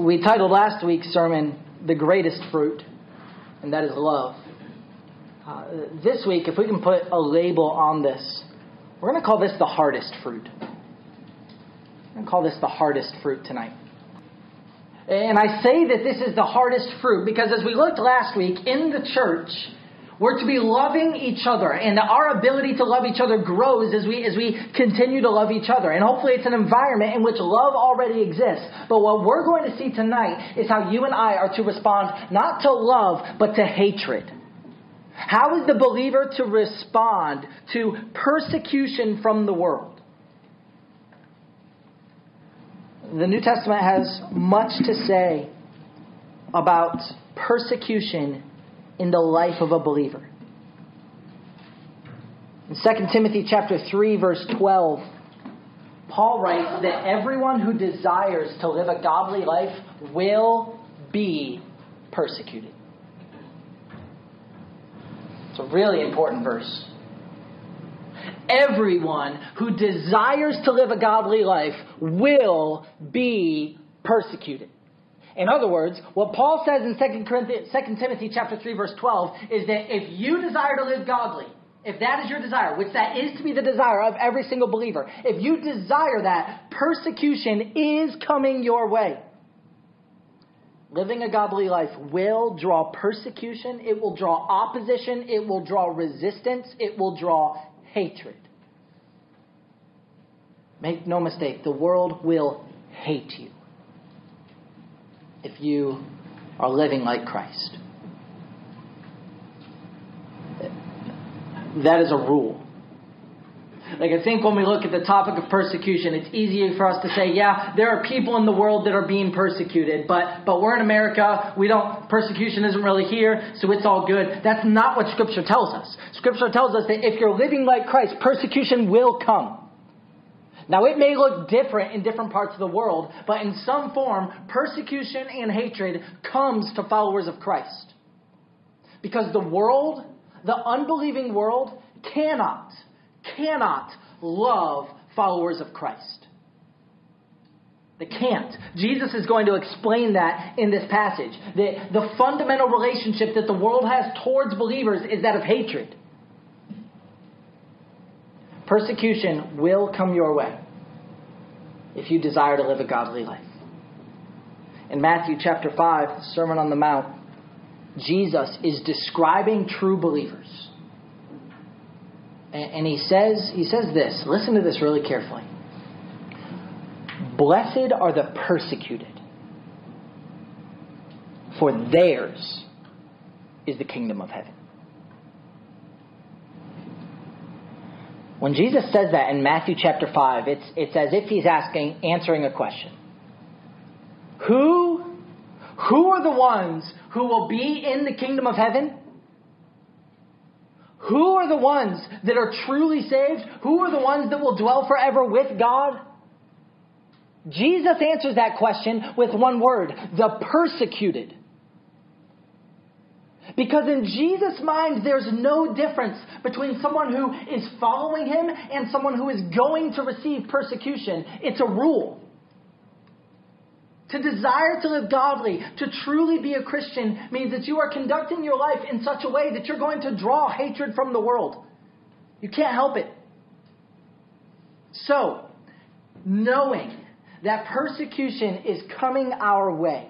We titled last week's sermon, The Greatest Fruit, and that is love. Uh, this week, if we can put a label on this, we're going to call this the hardest fruit. I'm going to call this the hardest fruit tonight. And I say that this is the hardest fruit because as we looked last week in the church, we're to be loving each other, and our ability to love each other grows as we, as we continue to love each other. And hopefully it's an environment in which love already exists. But what we're going to see tonight is how you and I are to respond not to love, but to hatred. How is the believer to respond to persecution from the world? The New Testament has much to say about persecution in the life of a believer. In 2 Timothy chapter 3 verse 12, Paul writes that everyone who desires to live a godly life will be persecuted. It's a really important verse. Everyone who desires to live a godly life will be persecuted. In other words, what Paul says in 2, Corinthians, 2 Timothy chapter 3 verse 12 is that if you desire to live godly, if that is your desire, which that is to be the desire of every single believer, if you desire that, persecution is coming your way. Living a godly life will draw persecution, it will draw opposition, it will draw resistance, it will draw hatred. Make no mistake, the world will hate you if you are living like Christ. That is a rule. Like, I think when we look at the topic of persecution, it's easier for us to say, yeah, there are people in the world that are being persecuted, but, but we're in America, we don't, persecution isn't really here, so it's all good. That's not what Scripture tells us. Scripture tells us that if you're living like Christ, persecution will come. Now, it may look different in different parts of the world, but in some form, persecution and hatred comes to followers of Christ. Because the world, the unbelieving world, cannot, cannot love followers of Christ. They can't. Jesus is going to explain that in this passage. The, the fundamental relationship that the world has towards believers is that of hatred. Persecution will come your way if you desire to live a godly life. In Matthew chapter 5, the Sermon on the Mount, Jesus is describing true believers. And, he says he says this, listen to this really carefully. Blessed are the persecuted, for theirs is the kingdom of heaven. When Jesus says that in Matthew chapter 5, it's, it's as if he's asking, answering a question. Who, who are the ones who will be in the kingdom of heaven? Who are the ones that are truly saved? Who are the ones that will dwell forever with God? Jesus answers that question with one word the persecuted. Because in Jesus' mind, there's no difference between someone who is following him and someone who is going to receive persecution. It's a rule. To desire to live godly, to truly be a Christian, means that you are conducting your life in such a way that you're going to draw hatred from the world. You can't help it. So, knowing that persecution is coming our way,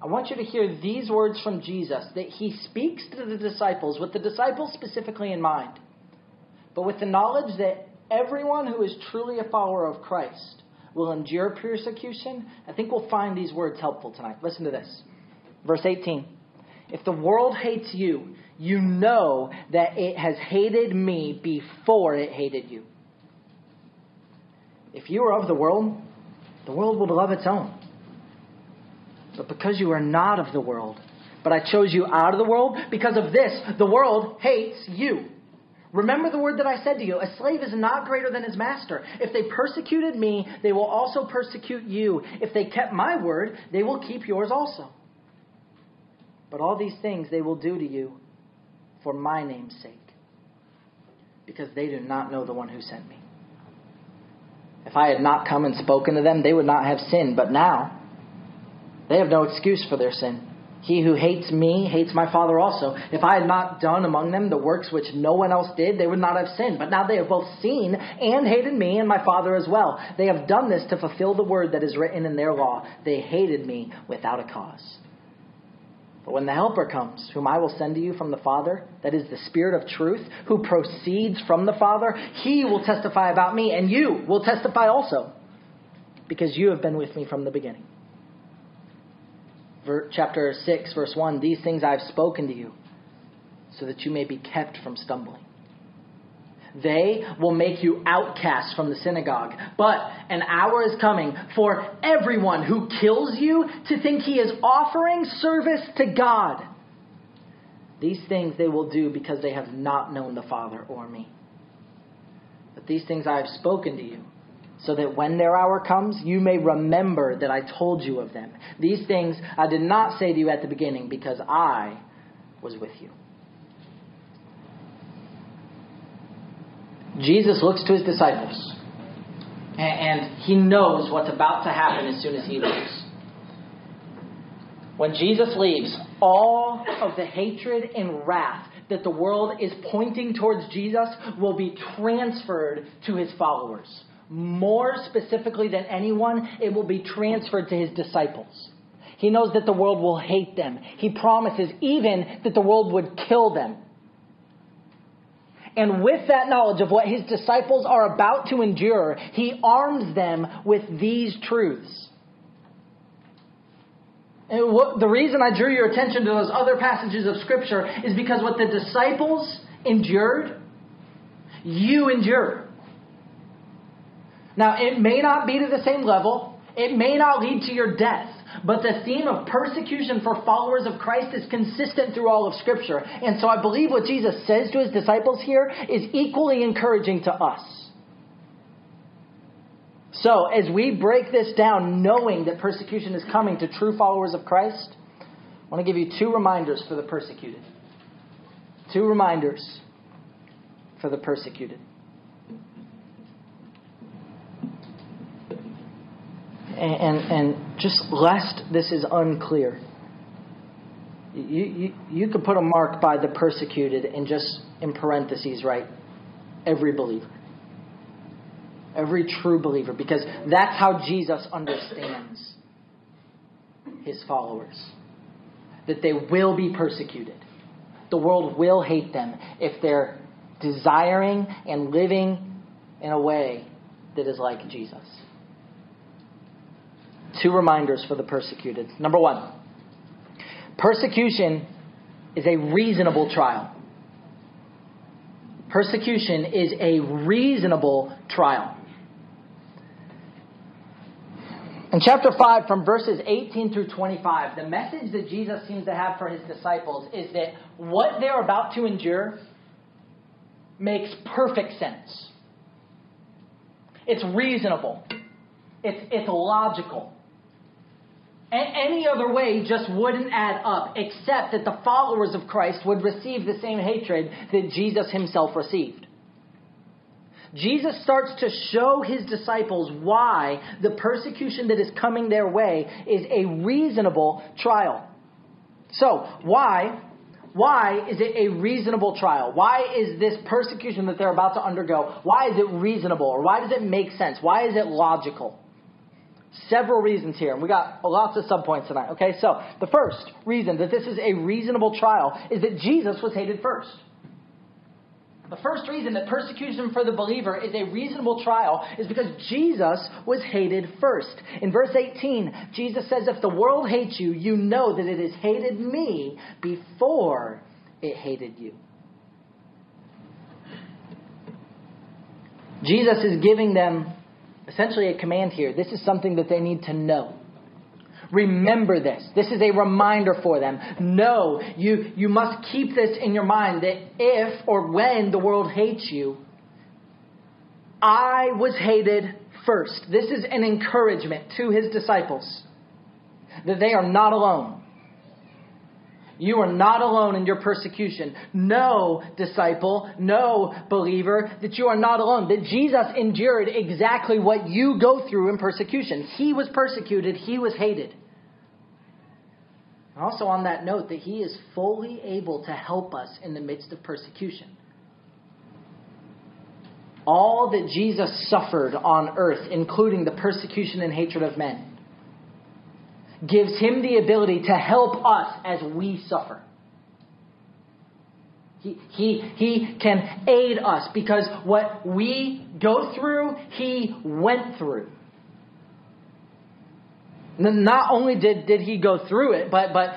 I want you to hear these words from Jesus that he speaks to the disciples, with the disciples specifically in mind, but with the knowledge that everyone who is truly a follower of Christ will endure persecution. I think we'll find these words helpful tonight. Listen to this. Verse 18. If the world hates you, you know that it has hated me before it hated you. If you are of the world, the world will love its own. But because you are not of the world, but I chose you out of the world, because of this, the world hates you. Remember the word that I said to you a slave is not greater than his master. If they persecuted me, they will also persecute you. If they kept my word, they will keep yours also. But all these things they will do to you for my name's sake, because they do not know the one who sent me. If I had not come and spoken to them, they would not have sinned. But now, They have no excuse for their sin. He who hates me hates my Father also. If I had not done among them the works which no one else did, they would not have sinned. But now they have both seen and hated me and my Father as well. They have done this to fulfill the word that is written in their law. They hated me without a cause. But when the Helper comes, whom I will send to you from the Father, that is the Spirit of truth, who proceeds from the Father, he will testify about me, and you will testify also, because you have been with me from the beginning chapter 6, verse 1 These things I have spoken to you, so that you may be kept from stumbling. They will make you outcasts from the synagogue. But an hour is coming for everyone who kills you to think he is offering service to God. These things they will do because they have not known the Father or me. But these things I have spoken to you so that when their hour comes, you may remember that I told you of them. These things I did not say to you at the beginning because I was with you. Jesus looks to his disciples and he knows what's about to happen as soon as he leaves. When Jesus leaves, all of the hatred and wrath that the world is pointing towards Jesus will be transferred to his followers more specifically than anyone, it will be transferred to his disciples. He knows that the world will hate them. He promises even that the world would kill them. And with that knowledge of what his disciples are about to endure, he arms them with these truths. And what, the reason I drew your attention to those other passages of Scripture is because what the disciples endured, you endure. Now, it may not be to the same level, it may not lead to your death. But the theme of persecution for followers of Christ is consistent through all of Scripture. And so I believe what Jesus says to his disciples here is equally encouraging to us. So, as we break this down, knowing that persecution is coming to true followers of Christ, I want to give you two reminders for the persecuted. Two reminders for the persecuted. And, and just lest this is unclear, you, you, you could put a mark by the persecuted and just in parentheses write every believer. Every true believer, because that's how Jesus understands his followers. That they will be persecuted. The world will hate them if they're desiring and living in a way that is like Jesus. Two reminders for the persecuted. Number one, persecution is a reasonable trial. Persecution is a reasonable trial. In chapter 5, from verses 18 through 25, the message that Jesus seems to have for his disciples is that what they're about to endure makes perfect sense. It's reasonable. It's, it's logical any other way just wouldn't add up, except that the followers of Christ would receive the same hatred that Jesus himself received. Jesus starts to show his disciples why the persecution that is coming their way is a reasonable trial. So, why? Why is it a reasonable trial? Why is this persecution that they're about to undergo, why is it reasonable? Or why does it make sense? Why is it logical? Several reasons here, and we got lots of subpoints tonight. Okay, so the first reason that this is a reasonable trial is that Jesus was hated first. The first reason that persecution for the believer is a reasonable trial is because Jesus was hated first. In verse 18, Jesus says, If the world hates you, you know that it has hated me before it hated you. Jesus is giving them essentially a command here. This is something that they need to know. Remember this. This is a reminder for them. No, you, you must keep this in your mind that if or when the world hates you, I was hated first. This is an encouragement to his disciples that they are not alone. You are not alone in your persecution. No, disciple, no, believer, that you are not alone. That Jesus endured exactly what you go through in persecution. He was persecuted, he was hated. Also, on that note, that He is fully able to help us in the midst of persecution. All that Jesus suffered on earth, including the persecution and hatred of men, gives Him the ability to help us as we suffer. He, he, he can aid us because what we go through, He went through. Not only did, did He go through it, but, but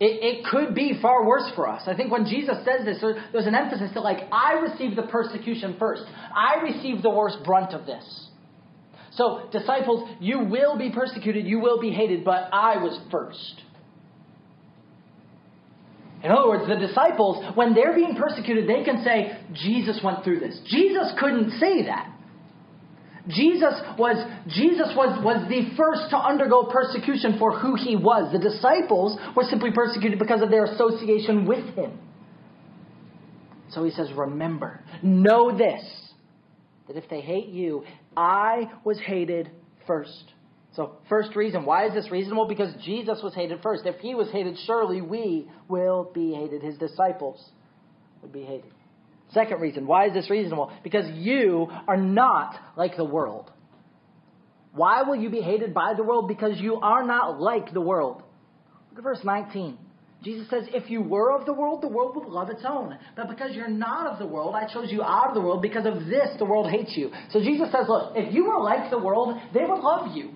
it, it could be far worse for us. I think when Jesus says this, there, there's an emphasis that, like, I received the persecution first. I received the worst brunt of this. So, disciples, you will be persecuted, you will be hated, but I was first. In other words, the disciples, when they're being persecuted, they can say, Jesus went through this. Jesus couldn't say that. Jesus was, Jesus was, was the first to undergo persecution for who he was. The disciples were simply persecuted because of their association with him. So he says, Remember, know this, that if they hate you, I was hated first. So, first reason, why is this reasonable? Because Jesus was hated first. If he was hated, surely we will be hated. His disciples would be hated. Second reason, why is this reasonable? Because you are not like the world. Why will you be hated by the world? Because you are not like the world. Look at verse 19. Jesus says, If you were of the world, the world would love its own. But because you're not of the world, I chose you out of the world. Because of this, the world hates you. So Jesus says, Look, if you were like the world, they would love you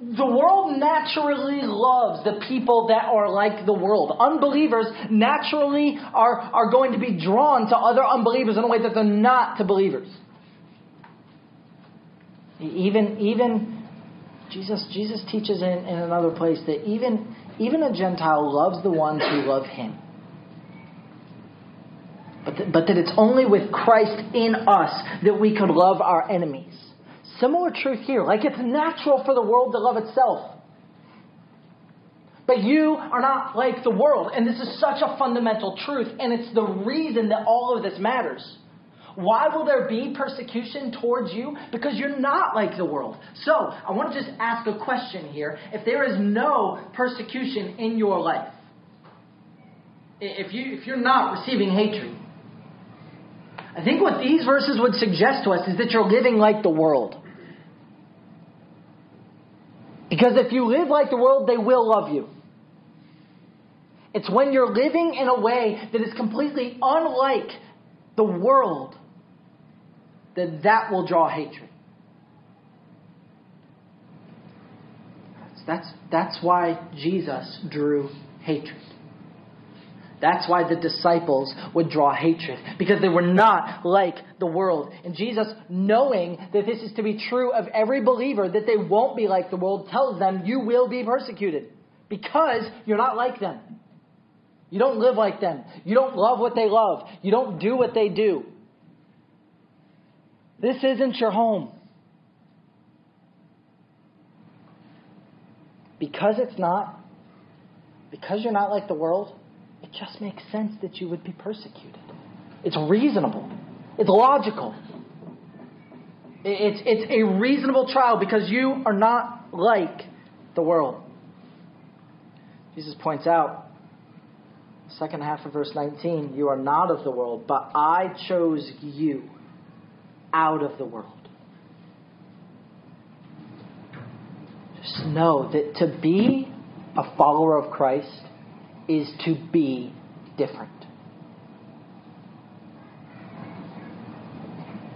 the world naturally loves the people that are like the world. Unbelievers naturally are, are going to be drawn to other unbelievers in a way that they're not to believers. Even, even Jesus, Jesus teaches in, in another place that even, even a Gentile loves the ones who love him. But, th- but that it's only with Christ in us that we could love our enemies. Similar truth here. Like it's natural for the world to love itself. But you are not like the world. And this is such a fundamental truth. And it's the reason that all of this matters. Why will there be persecution towards you? Because you're not like the world. So, I want to just ask a question here. If there is no persecution in your life, if, you, if you're not receiving hatred, I think what these verses would suggest to us is that you're living like the world. Because if you live like the world, they will love you. It's when you're living in a way that is completely unlike the world that that will draw hatred. That's, that's why Jesus drew hatred. That's why the disciples would draw hatred, because they were not like the world. And Jesus, knowing that this is to be true of every believer, that they won't be like the world, tells them, You will be persecuted, because you're not like them. You don't live like them. You don't love what they love. You don't do what they do. This isn't your home. Because it's not, because you're not like the world, it just makes sense that you would be persecuted. It's reasonable. It's logical. It's, it's a reasonable trial because you are not like the world. Jesus points out, second half of verse 19, you are not of the world, but I chose you out of the world. Just know that to be a follower of Christ is to be different.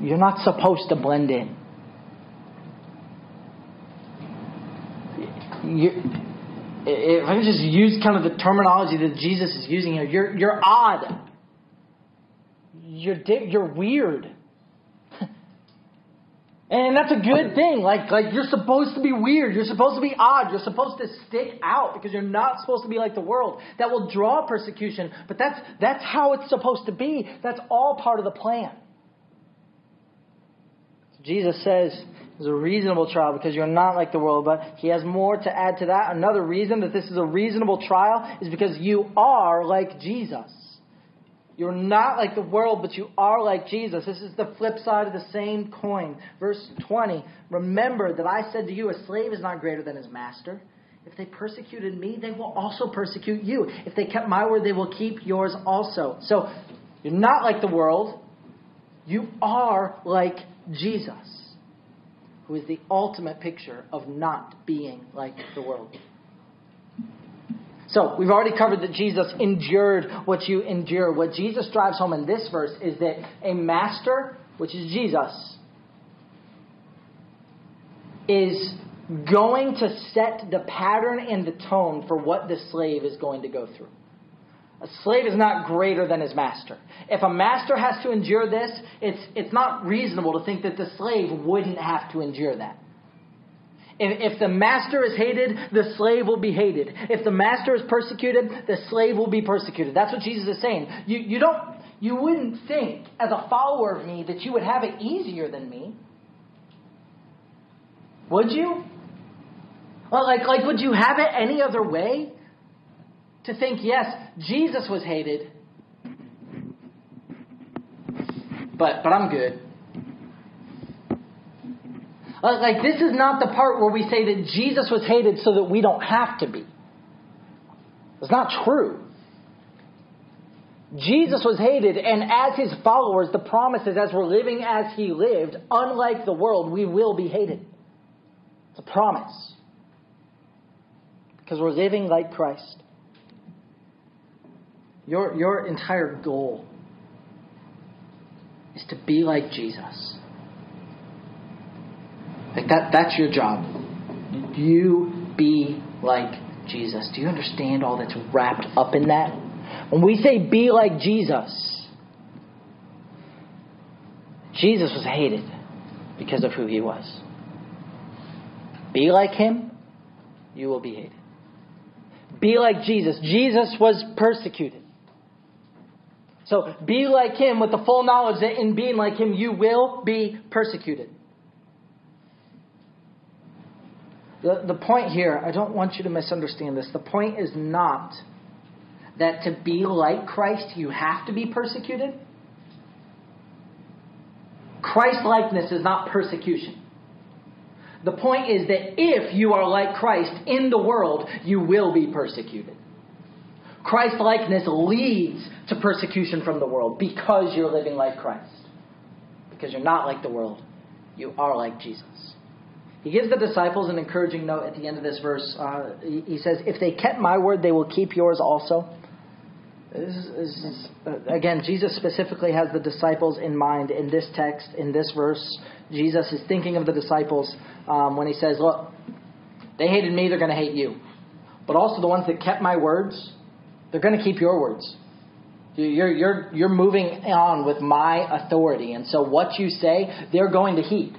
You're not supposed to blend in. If I just use kind of the terminology that Jesus is using here, you're, you're odd. You're, di- you're weird. And that's a good thing. Like, like you're supposed to be weird. You're supposed to be odd. You're supposed to stick out because you're not supposed to be like the world. That will draw persecution. But that's, that's how it's supposed to be. That's all part of the plan. Jesus says it's a reasonable trial because you're not like the world, but he has more to add to that. Another reason that this is a reasonable trial is because you are like Jesus. You're not like the world, but you are like Jesus. This is the flip side of the same coin. Verse 20 Remember that I said to you, a slave is not greater than his master. If they persecuted me, they will also persecute you. If they kept my word, they will keep yours also. So you're not like the world. You are like Jesus, who is the ultimate picture of not being like the world. So, we've already covered that Jesus endured what you endure. What Jesus drives home in this verse is that a master, which is Jesus, is going to set the pattern and the tone for what the slave is going to go through. A slave is not greater than his master. If a master has to endure this, it's, it's not reasonable to think that the slave wouldn't have to endure that. If, the master is hated, the slave will be hated. If the master is persecuted, the slave will be persecuted. That's what Jesus is saying. You, you, don't, you wouldn't think, as a follower of me, that you would have it easier than me. Would you? Well, like, like, would you have it any other way? To think, yes, Jesus was hated, but, but I'm good. Like, this is not the part where we say that Jesus was hated so that we don't have to be. It's not true. Jesus was hated, and as his followers, the promise is as we're living as he lived, unlike the world, we will be hated. It's a promise because we're living like Christ. Your, your entire goal is to be like Jesus. Like that, that's your job. You be like Jesus. Do you understand all that's wrapped up in that? When we say be like Jesus, Jesus was hated because of who he was. Be like him, you will be hated. Be like Jesus. Jesus was persecuted. So be like him with the full knowledge that in being like him, you will be persecuted. The, the point here, I don't want you to misunderstand this. The point is not that to be like Christ, you have to be persecuted. Christ likeness is not persecution. The point is that if you are like Christ in the world, you will be persecuted. Christ likeness leads to persecution from the world because you're living like Christ. Because you're not like the world, you are like Jesus. He gives the disciples an encouraging note at the end of this verse. Uh, he says, If they kept my word, they will keep yours also. This is, this is, uh, again, Jesus specifically has the disciples in mind in this text, in this verse. Jesus is thinking of the disciples um, when he says, Look, they hated me, they're going to hate you. But also the ones that kept my words, they're going to keep your words. You're, you're, you're moving on with my authority. And so what you say, they're going to heed.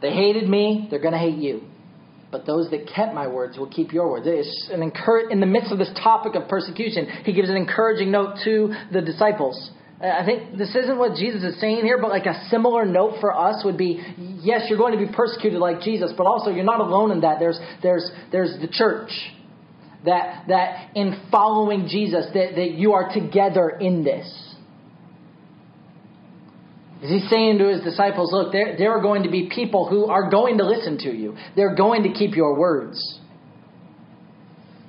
They hated me, they're going to hate you. But those that kept my words will keep your words. It's an encourage, in the midst of this topic of persecution, he gives an encouraging note to the disciples. I think this isn't what Jesus is saying here, but like a similar note for us would be yes, you're going to be persecuted like Jesus, but also you're not alone in that. There's, there's, there's the church. That, that in following Jesus, that, that you are together in this. He's saying to his disciples, look, there, there are going to be people who are going to listen to you. They're going to keep your words.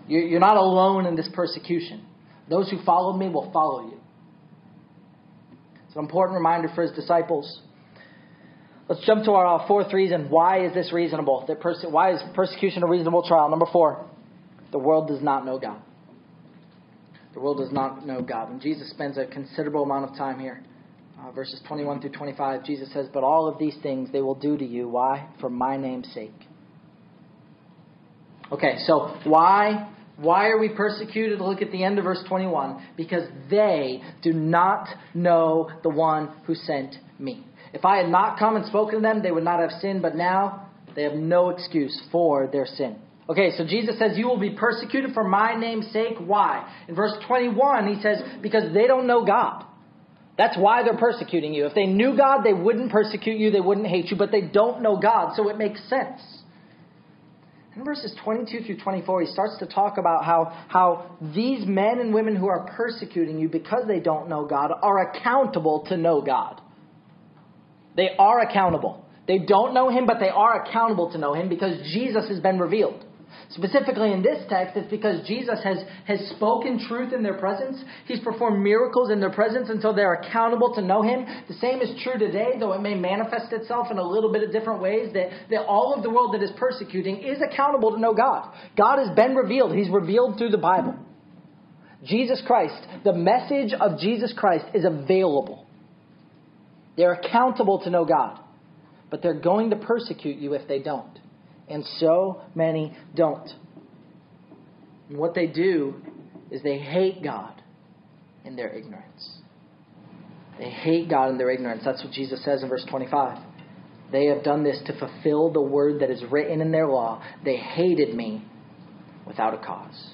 You're not alone in this persecution. Those who follow me will follow you. It's an important reminder for his disciples. Let's jump to our fourth reason. Why is this reasonable? Why is persecution a reasonable trial? Number four, the world does not know God. The world does not know God. And Jesus spends a considerable amount of time here uh, verses 21 through 25, Jesus says, But all of these things they will do to you. Why? For my name's sake. Okay, so why? Why are we persecuted? Look at the end of verse 21. Because they do not know the one who sent me. If I had not come and spoken to them, they would not have sinned, but now they have no excuse for their sin. Okay, so Jesus says, You will be persecuted for my name's sake. Why? In verse 21, he says, Because they don't know God. That's why they're persecuting you. If they knew God, they wouldn't persecute you, they wouldn't hate you, but they don't know God, so it makes sense. In verses 22 through 24, he starts to talk about how, how these men and women who are persecuting you because they don't know God are accountable to know God. They are accountable. They don't know him, but they are accountable to know him because Jesus has been revealed. Specifically in this text, it's because Jesus has, has spoken truth in their presence. He's performed miracles in their presence, until they're accountable to know Him. The same is true today, though it may manifest itself in a little bit of different ways, that, that all of the world that is persecuting is accountable to know God. God has been revealed. He's revealed through the Bible. Jesus Christ, the message of Jesus Christ is available. They're accountable to know God, but they're going to persecute you if they don't and so many don't. And what they do is they hate God in their ignorance. They hate God in their ignorance. That's what Jesus says in verse 25. They have done this to fulfill the word that is written in their law. They hated me without a cause.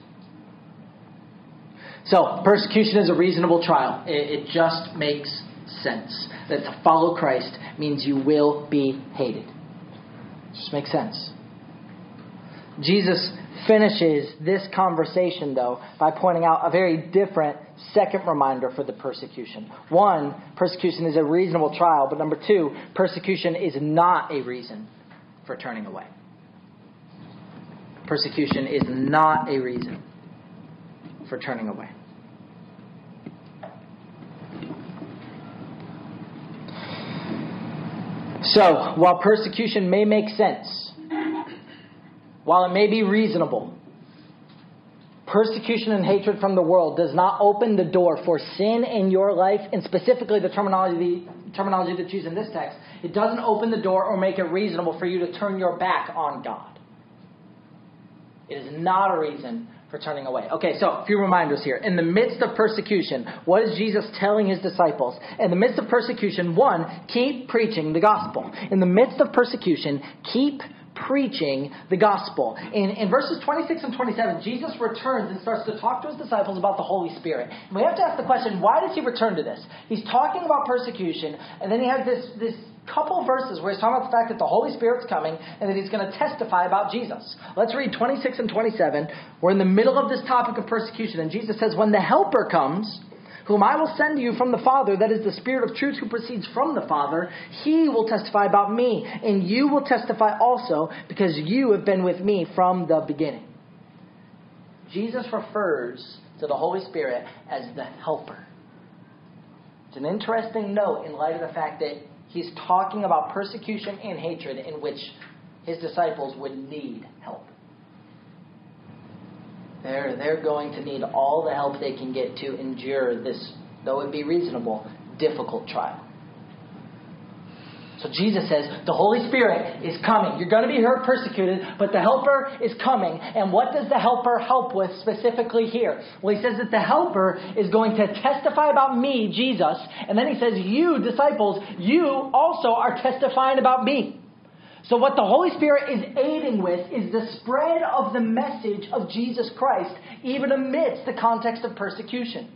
So, persecution is a reasonable trial. It, it just makes sense. That to follow Christ means you will be hated. It just makes sense. Jesus finishes this conversation, though, by pointing out a very different second reminder for the persecution. One, persecution is a reasonable trial, but number two, persecution is not a reason for turning away. Persecution is not a reason for turning away. So, while persecution may make sense, while it may be reasonable, persecution and hatred from the world does not open the door for sin in your life, and specifically the terminology, the terminology that's used in this text, it doesn't open the door or make it reasonable for you to turn your back on God. It is not a reason for turning away. Okay, so a few reminders here. In the midst of persecution, what is Jesus telling his disciples? In the midst of persecution, one, keep preaching the gospel. In the midst of persecution, keep preaching the gospel. In, in verses 26 and 27, Jesus returns and starts to talk to his disciples about the Holy Spirit. And we have to ask the question, why does he return to this? He's talking about persecution, and then he has this, this couple verses where he's talking about the fact that the Holy Spirit's coming and that he's going to testify about Jesus. Let's read 26 and 27. We're in the middle of this topic of persecution, and Jesus says, When the Helper comes, whom I will send to you from the Father, that is the Spirit of truth who proceeds from the Father, he will testify about me, and you will testify also, because you have been with me from the beginning. Jesus refers to the Holy Spirit as the Helper. It's an interesting note in light of the fact that he's talking about persecution and hatred in which his disciples would need help. They're, they're going to need all the help they can get to endure this, though it be reasonable, difficult trial. So Jesus says, the Holy Spirit is coming. You're going to be hurt, persecuted, but the Helper is coming. And what does the Helper help with specifically here? Well, he says that the Helper is going to testify about me, Jesus. And then he says, you, disciples, you also are testifying about me. So, what the Holy Spirit is aiding with is the spread of the message of Jesus Christ, even amidst the context of persecution.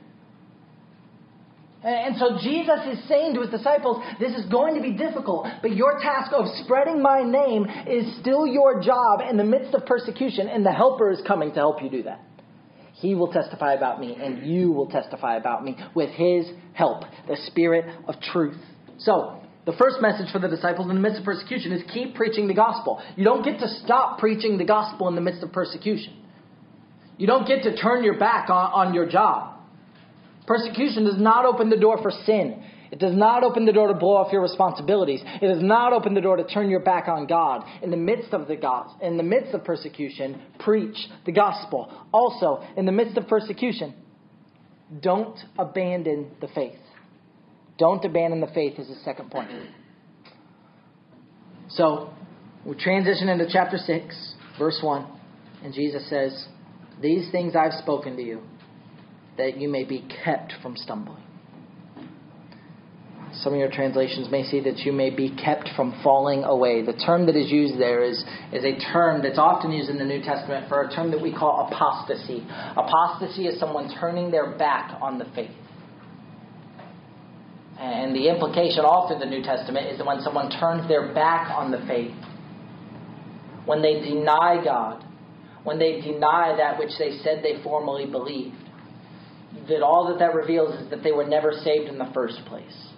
And so Jesus is saying to his disciples, this is going to be difficult, but your task of spreading my name is still your job in the midst of persecution, and the Helper is coming to help you do that. He will testify about me, and you will testify about me with his help, the Spirit of truth. So, the first message for the disciples in the midst of persecution is keep preaching the gospel. You don't get to stop preaching the gospel in the midst of persecution. You don't get to turn your back on, on your job. Persecution does not open the door for sin. It does not open the door to blow off your responsibilities. It does not open the door to turn your back on God. In the midst of the God, in the midst of persecution, preach the gospel. Also, in the midst of persecution, don't abandon the faith. Don't abandon the faith is the second point. So, we transition into chapter 6, verse 1. And Jesus says, These things I've spoken to you, that you may be kept from stumbling. Some of your translations may see that you may be kept from falling away. The term that is used there is, is a term that's often used in the New Testament for a term that we call apostasy. Apostasy is someone turning their back on the faith. And the implication all through the New Testament is that when someone turns their back on the faith, when they deny God, when they deny that which they said they formerly believed, that all that that reveals is that they were never saved in the first place.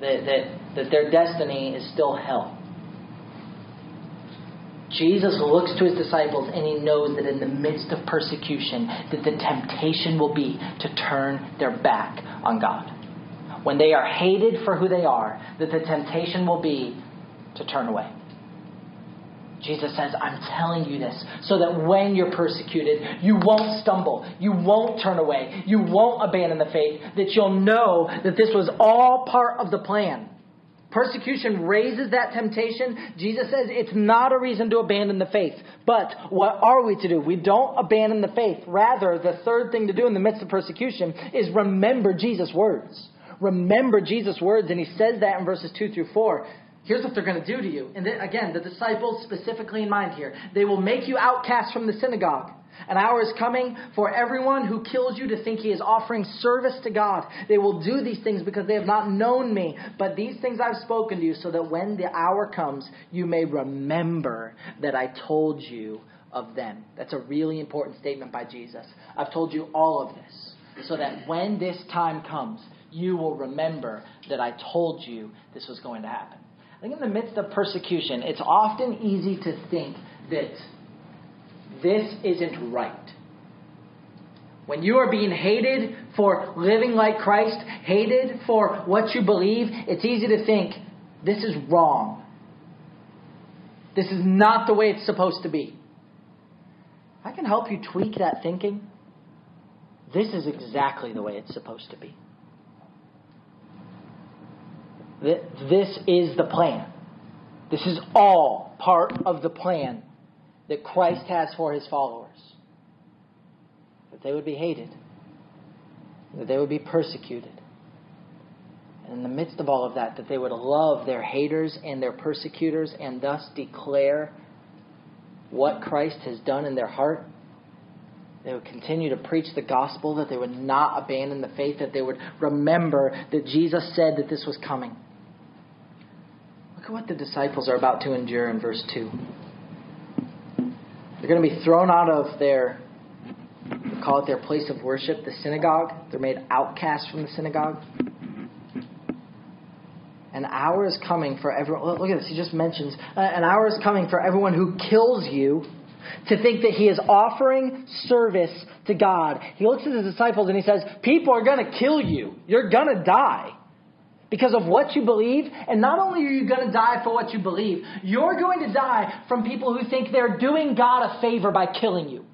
that, that, that their destiny is still hell. Jesus looks to his disciples and he knows that in the midst of persecution that the temptation will be to turn their back on God. When they are hated for who they are, that the temptation will be to turn away. Jesus says, I'm telling you this so that when you're persecuted, you won't stumble, you won't turn away, you won't abandon the faith, that you'll know that this was all part of the plan. Persecution raises that temptation. Jesus says it's not a reason to abandon the faith. But what are we to do? We don't abandon the faith. Rather, the third thing to do in the midst of persecution is remember Jesus' words. Remember Jesus' words, and he says that in verses 2 through 4. Here's what they're going to do to you. And then, again, the disciples specifically in mind here. They will make you outcast from the synagogue. An hour is coming for everyone who kills you to think he is offering service to God. They will do these things because they have not known me. But these things I've spoken to you so that when the hour comes, you may remember that I told you of them. That's a really important statement by Jesus. I've told you all of this so that when this time comes, you will remember that I told you this was going to happen. I think in the midst of persecution, it's often easy to think that this isn't right. When you are being hated for living like Christ, hated for what you believe, it's easy to think, this is wrong. This is not the way it's supposed to be. I can help you tweak that thinking. This is exactly the way it's supposed to be. This is the plan. This is all part of the plan that Christ has for his followers. That they would be hated, that they would be persecuted. And in the midst of all of that, that they would love their haters and their persecutors and thus declare what Christ has done in their heart. They would continue to preach the gospel, that they would not abandon the faith, that they would remember that Jesus said that this was coming. Look at what the disciples are about to endure in verse 2. They're going to be thrown out of their, call it their place of worship, the synagogue. They're made outcasts from the synagogue. An hour is coming for everyone. Look at this. He just mentions uh, an hour is coming for everyone who kills you to think that he is offering service to God. He looks at his disciples and he says, People are going to kill you. You're going to die because of what you believe. And not only are you going to die for what you believe, you're going to die from people who think they're doing God a favor by killing you.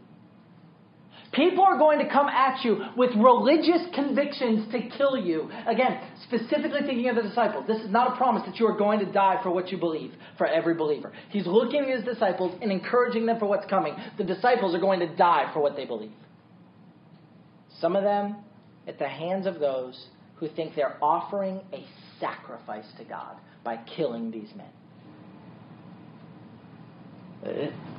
People are going to come at you with religious convictions to kill you. Again, specifically thinking of the disciples. This is not a promise that you are going to die for what you believe, for every believer. He's looking at his disciples and encouraging them for what's coming. The disciples are going to die for what they believe. Some of them at the hands of those who think they're offering a sacrifice to God by killing these men.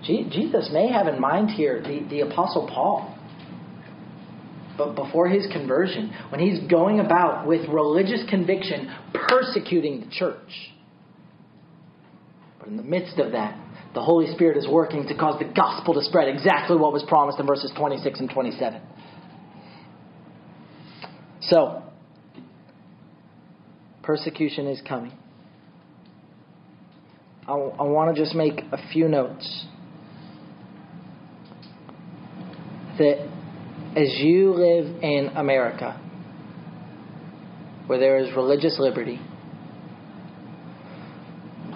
Jesus may have in mind here the, the Apostle Paul. But before his conversion, when he's going about with religious conviction persecuting the church. But in the midst of that, the Holy Spirit is working to cause the gospel to spread exactly what was promised in verses 26 and 27. So, Persecution is coming. I, I want to just make a few notes. That as you live in America, where there is religious liberty,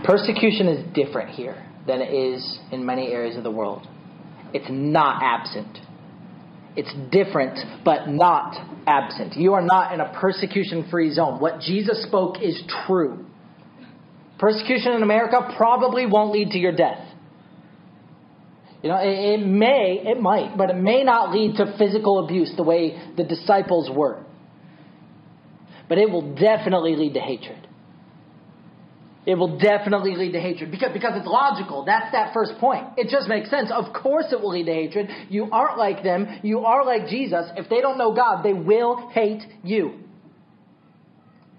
persecution is different here than it is in many areas of the world. It's not absent. It's different, but not absent. You are not in a persecution free zone. What Jesus spoke is true. Persecution in America probably won't lead to your death. You know, it, it, may, it might, but it may not lead to physical abuse the way the disciples were. But it will definitely lead to hatred it will definitely lead to hatred because, because it's logical. That's that first point. It just makes sense. Of course it will lead to hatred. You aren't like them. You are like Jesus. If they don't know God, they will hate you.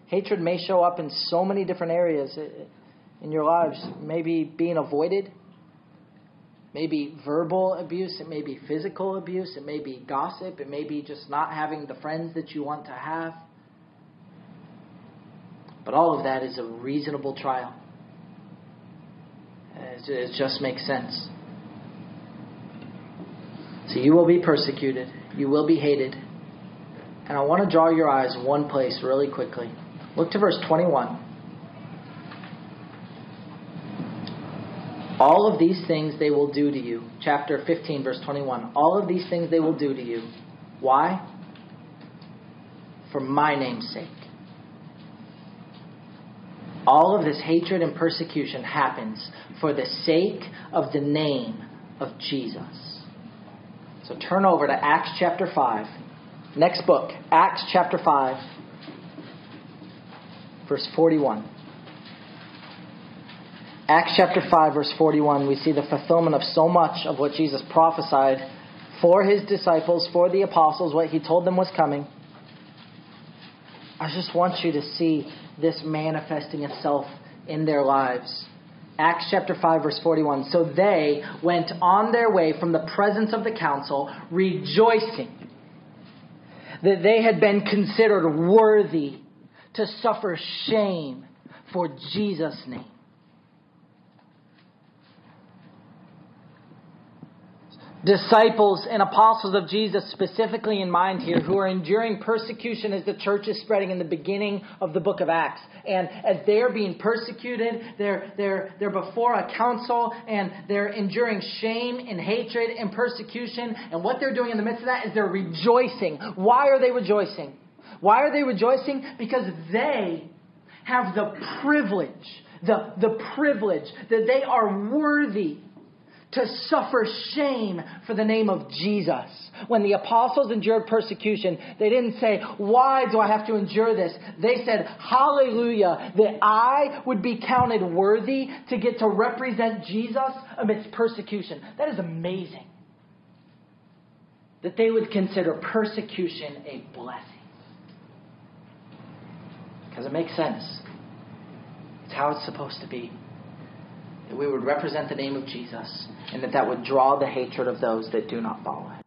Hatred may show up in so many different areas in your lives. Maybe being avoided, maybe verbal abuse, it may be physical abuse, it may be gossip, it may be just not having the friends that you want to have But all of that is a reasonable trial. It just makes sense. So you will be persecuted, you will be hated. And I want to draw your eyes one place really quickly. Look to verse 21. All of these things they will do to you. Chapter 15, verse 21. All of these things they will do to you. Why? For my name's sake. All of this hatred and persecution happens for the sake of the name of Jesus. So turn over to Acts chapter 5. Next book, Acts chapter 5, verse 41. Acts chapter 5, verse 41, we see the fulfillment of so much of what Jesus prophesied for his disciples, for the apostles, what he told them was coming. I just want you to see this manifesting itself in their lives. Acts chapter 5, verse 41. So they went on their way from the presence of the council, rejoicing that they had been considered worthy to suffer shame for Jesus' name. Disciples and apostles of Jesus, specifically in mind here, who are enduring persecution as the church is spreading in the beginning of the book of Acts. And as they're being persecuted, they're, they're, they're before a council and they're enduring shame and hatred and persecution. And what they're doing in the midst of that is they're rejoicing. Why are they rejoicing? Why are they rejoicing? Because they have the privilege, the, the privilege that they are worthy to suffer shame for the name of Jesus. When the apostles endured persecution, they didn't say, Why do I have to endure this? They said, Hallelujah, that I would be counted worthy to get to represent Jesus amidst persecution. That is amazing. That they would consider persecution a blessing. Because it makes sense. It's how it's supposed to be that we would represent the name of Jesus, and that that would draw the hatred of those that do not follow him.